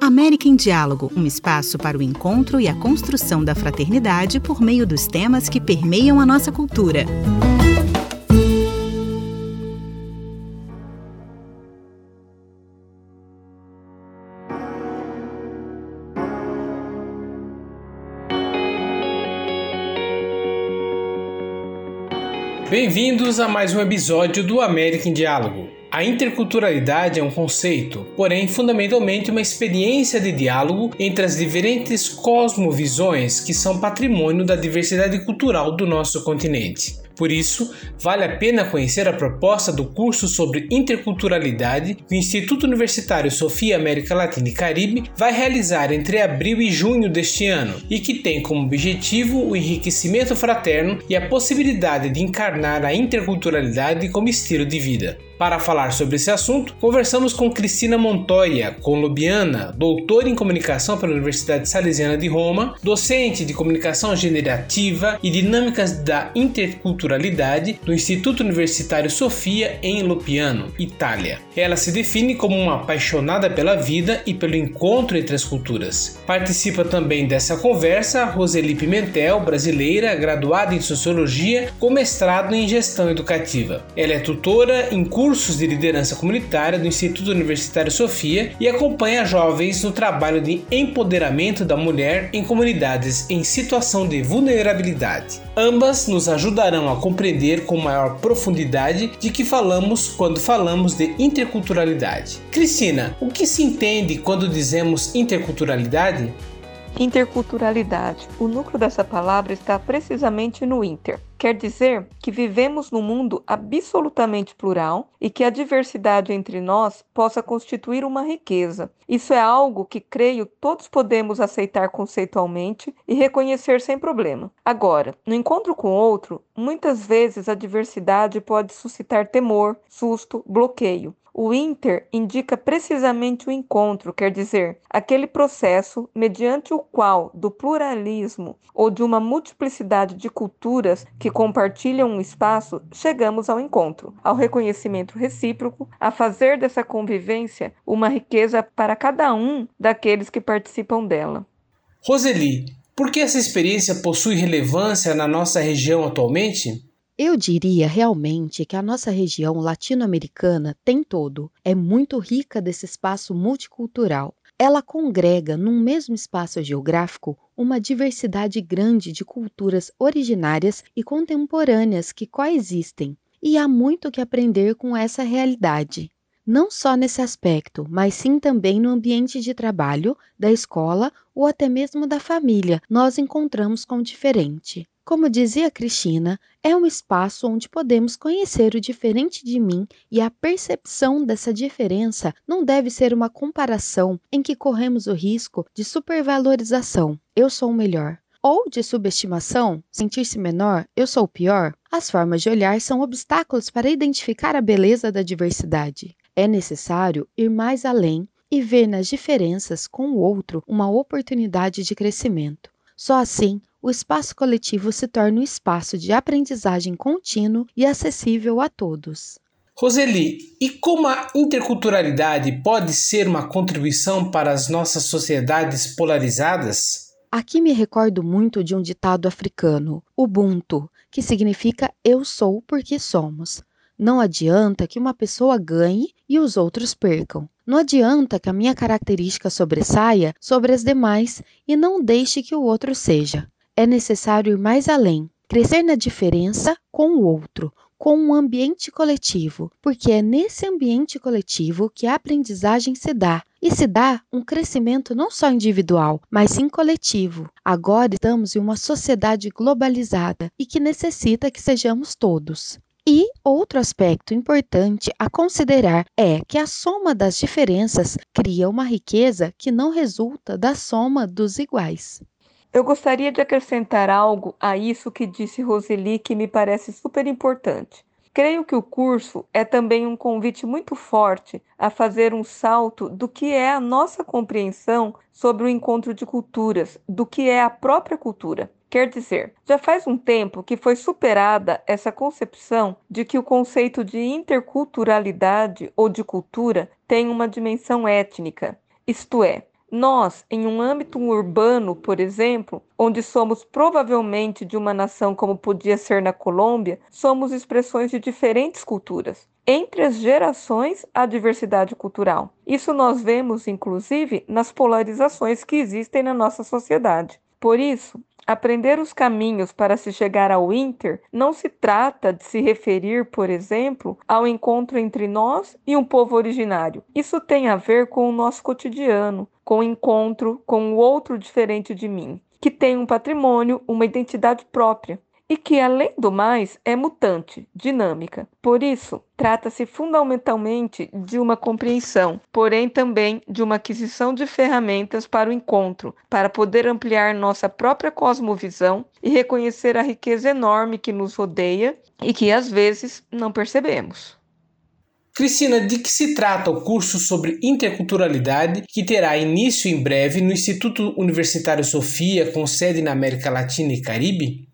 América em Diálogo, um espaço para o encontro e a construção da fraternidade por meio dos temas que permeiam a nossa cultura. Bem-vindos a mais um episódio do América em Diálogo. A interculturalidade é um conceito, porém fundamentalmente uma experiência de diálogo entre as diferentes cosmovisões que são patrimônio da diversidade cultural do nosso continente. Por isso, vale a pena conhecer a proposta do curso sobre interculturalidade que o Instituto Universitário Sofia América Latina e Caribe vai realizar entre abril e junho deste ano e que tem como objetivo o enriquecimento fraterno e a possibilidade de encarnar a interculturalidade como estilo de vida. Para falar sobre esse assunto, conversamos com Cristina Montoya, colombiana, doutora em comunicação pela Universidade Salesiana de Roma, docente de comunicação generativa e dinâmicas da interculturalidade do Instituto Universitário Sofia em Lopiano, Itália. Ela se define como uma apaixonada pela vida e pelo encontro entre as culturas. Participa também dessa conversa Roseli Pimentel, brasileira, graduada em sociologia com mestrado em gestão educativa. Ela é tutora em curso cursos de liderança comunitária do Instituto Universitário Sofia e acompanha jovens no trabalho de empoderamento da mulher em comunidades em situação de vulnerabilidade. Ambas nos ajudarão a compreender com maior profundidade de que falamos quando falamos de interculturalidade. Cristina, o que se entende quando dizemos interculturalidade? Interculturalidade. O núcleo dessa palavra está precisamente no inter. Quer dizer que vivemos num mundo absolutamente plural e que a diversidade entre nós possa constituir uma riqueza. Isso é algo que creio todos podemos aceitar conceitualmente e reconhecer sem problema. Agora, no encontro com outro, muitas vezes a diversidade pode suscitar temor, susto, bloqueio. O inter indica precisamente o encontro, quer dizer, aquele processo mediante o qual, do pluralismo ou de uma multiplicidade de culturas que compartilham um espaço, chegamos ao encontro, ao reconhecimento recíproco, a fazer dessa convivência uma riqueza para cada um daqueles que participam dela. Roseli, por que essa experiência possui relevância na nossa região atualmente? Eu diria realmente que a nossa região latino-americana tem todo, é muito rica desse espaço multicultural. Ela congrega num mesmo espaço geográfico uma diversidade grande de culturas originárias e contemporâneas que coexistem, e há muito que aprender com essa realidade. Não só nesse aspecto, mas sim também no ambiente de trabalho, da escola ou até mesmo da família, nós encontramos com o diferente. Como dizia Cristina, é um espaço onde podemos conhecer o diferente de mim e a percepção dessa diferença não deve ser uma comparação em que corremos o risco de supervalorização, eu sou o melhor, ou de subestimação, sentir-se menor, eu sou o pior. As formas de olhar são obstáculos para identificar a beleza da diversidade. É necessário ir mais além e ver nas diferenças com o outro uma oportunidade de crescimento. Só assim o espaço coletivo se torna um espaço de aprendizagem contínuo e acessível a todos. Roseli, e como a interculturalidade pode ser uma contribuição para as nossas sociedades polarizadas? Aqui me recordo muito de um ditado africano, Ubuntu, que significa eu sou porque somos. Não adianta que uma pessoa ganhe e os outros percam. Não adianta que a minha característica sobressaia sobre as demais e não deixe que o outro seja. É necessário ir mais além, crescer na diferença com o outro, com um ambiente coletivo, porque é nesse ambiente coletivo que a aprendizagem se dá. E se dá um crescimento não só individual, mas sim coletivo. Agora estamos em uma sociedade globalizada e que necessita que sejamos todos. E outro aspecto importante a considerar é que a soma das diferenças cria uma riqueza que não resulta da soma dos iguais. Eu gostaria de acrescentar algo a isso que disse Roseli que me parece super importante. Creio que o curso é também um convite muito forte a fazer um salto do que é a nossa compreensão sobre o encontro de culturas, do que é a própria cultura. Quer dizer, já faz um tempo que foi superada essa concepção de que o conceito de interculturalidade ou de cultura tem uma dimensão étnica, isto é, nós, em um âmbito urbano, por exemplo, onde somos provavelmente de uma nação como podia ser na Colômbia, somos expressões de diferentes culturas. Entre as gerações, há diversidade cultural. Isso nós vemos, inclusive, nas polarizações que existem na nossa sociedade. Por isso, Aprender os caminhos para se chegar ao Inter não se trata de se referir, por exemplo, ao encontro entre nós e um povo originário. Isso tem a ver com o nosso cotidiano, com o encontro com o outro diferente de mim, que tem um patrimônio, uma identidade própria e que, além do mais, é mutante, dinâmica. Por isso, trata-se fundamentalmente de uma compreensão, porém também de uma aquisição de ferramentas para o encontro, para poder ampliar nossa própria cosmovisão e reconhecer a riqueza enorme que nos rodeia e que às vezes não percebemos. Cristina, de que se trata o curso sobre interculturalidade que terá início em breve no Instituto Universitário Sofia, com sede na América Latina e Caribe?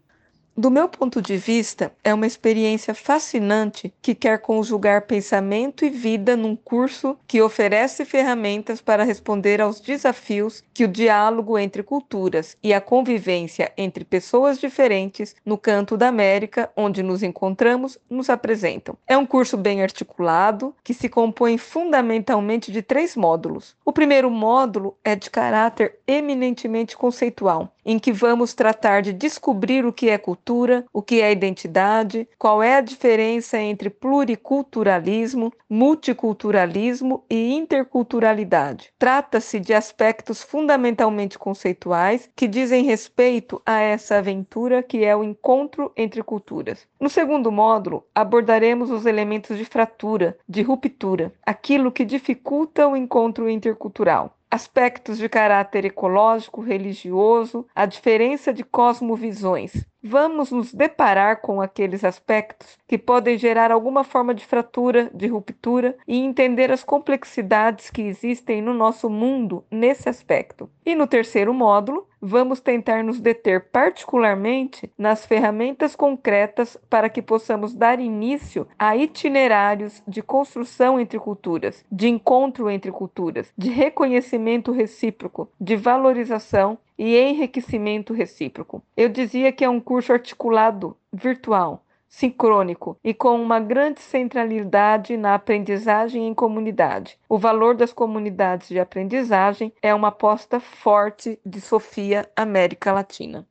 Do meu ponto de vista, é uma experiência fascinante que quer conjugar pensamento e vida num curso que oferece ferramentas para responder aos desafios que o diálogo entre culturas e a convivência entre pessoas diferentes no canto da América, onde nos encontramos, nos apresentam. É um curso bem articulado que se compõe fundamentalmente de três módulos. O primeiro módulo é de caráter eminentemente conceitual em que vamos tratar de descobrir o que é cultura, o que é identidade, qual é a diferença entre pluriculturalismo, multiculturalismo e interculturalidade. Trata-se de aspectos fundamentalmente conceituais que dizem respeito a essa aventura que é o encontro entre culturas. No segundo módulo, abordaremos os elementos de fratura, de ruptura, aquilo que dificulta o encontro intercultural aspectos de caráter ecológico, religioso, a diferença de cosmovisões vamos nos deparar com aqueles aspectos que podem gerar alguma forma de fratura, de ruptura e entender as complexidades que existem no nosso mundo nesse aspecto. E no terceiro módulo, vamos tentar nos deter particularmente nas ferramentas concretas para que possamos dar início a itinerários de construção entre culturas, de encontro entre culturas, de reconhecimento recíproco, de valorização e enriquecimento recíproco. Eu dizia que é um curso articulado, virtual, sincrônico e com uma grande centralidade na aprendizagem em comunidade. O valor das comunidades de aprendizagem é uma aposta forte de Sofia América Latina.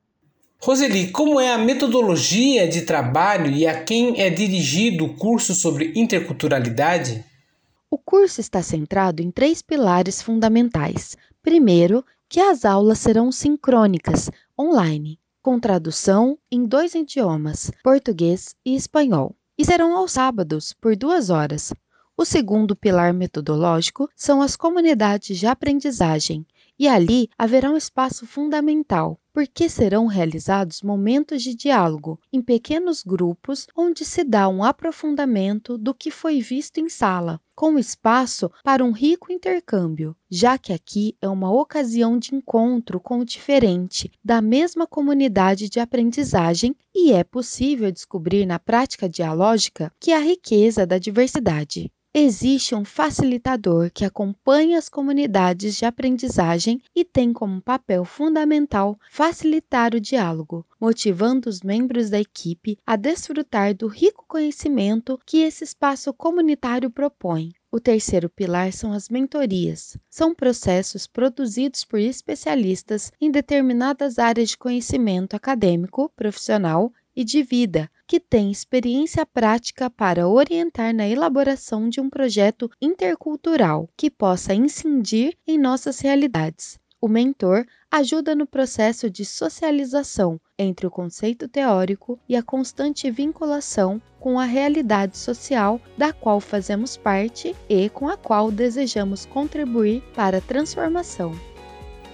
Roseli, como é a metodologia de trabalho e a quem é dirigido o curso sobre interculturalidade? O curso está centrado em três pilares fundamentais. Primeiro, que as aulas serão sincrônicas, online, com tradução em dois idiomas, português e espanhol, e serão aos sábados, por duas horas. O segundo pilar metodológico são as comunidades de aprendizagem, e ali haverá um espaço fundamental, porque serão realizados momentos de diálogo em pequenos grupos onde se dá um aprofundamento do que foi visto em sala, com espaço para um rico intercâmbio, já que aqui é uma ocasião de encontro com o diferente da mesma comunidade de aprendizagem e é possível descobrir na prática dialógica que a riqueza da diversidade. Existe um facilitador que acompanha as comunidades de aprendizagem e tem como papel fundamental facilitar o diálogo, motivando os membros da equipe a desfrutar do rico conhecimento que esse espaço comunitário propõe. O terceiro pilar são as mentorias. São processos produzidos por especialistas em determinadas áreas de conhecimento acadêmico, profissional e de vida, que tem experiência prática para orientar na elaboração de um projeto intercultural que possa incidir em nossas realidades. O mentor ajuda no processo de socialização entre o conceito teórico e a constante vinculação com a realidade social da qual fazemos parte e com a qual desejamos contribuir para a transformação.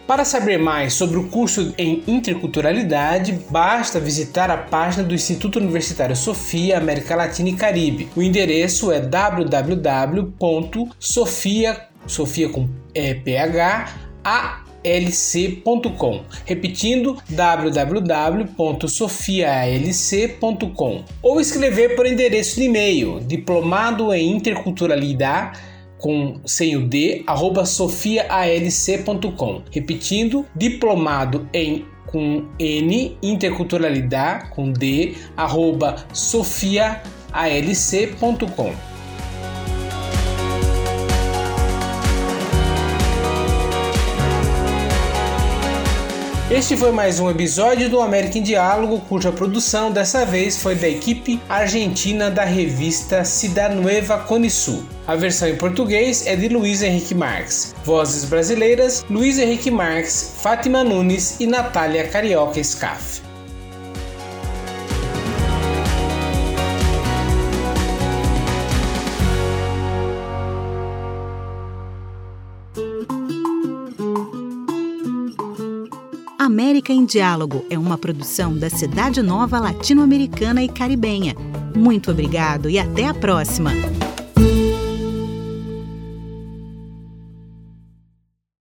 Para saber mais sobre o curso em interculturalidade, basta visitar a página do Instituto Universitário Sofia América Latina e Caribe. O endereço é www.sofia, sofia com é, a sofiaalc.com. Repetindo, www.sofiaalc.com. Ou escrever por endereço de e-mail diplomado em interculturalidade com sem o D, arroba sofiaalc.com. Repetindo, diplomado em com N, interculturalidade com D, arroba sofiaalc.com. Este foi mais um episódio do América em Diálogo, cuja produção dessa vez foi da equipe argentina da revista Cidade Nueva Conisul. A versão em português é de Luiz Henrique Marques. Vozes brasileiras: Luiz Henrique Marques, Fátima Nunes e Natália Carioca Scaff. América em Diálogo é uma produção da Cidade Nova Latino-Americana e Caribenha. Muito obrigado e até a próxima!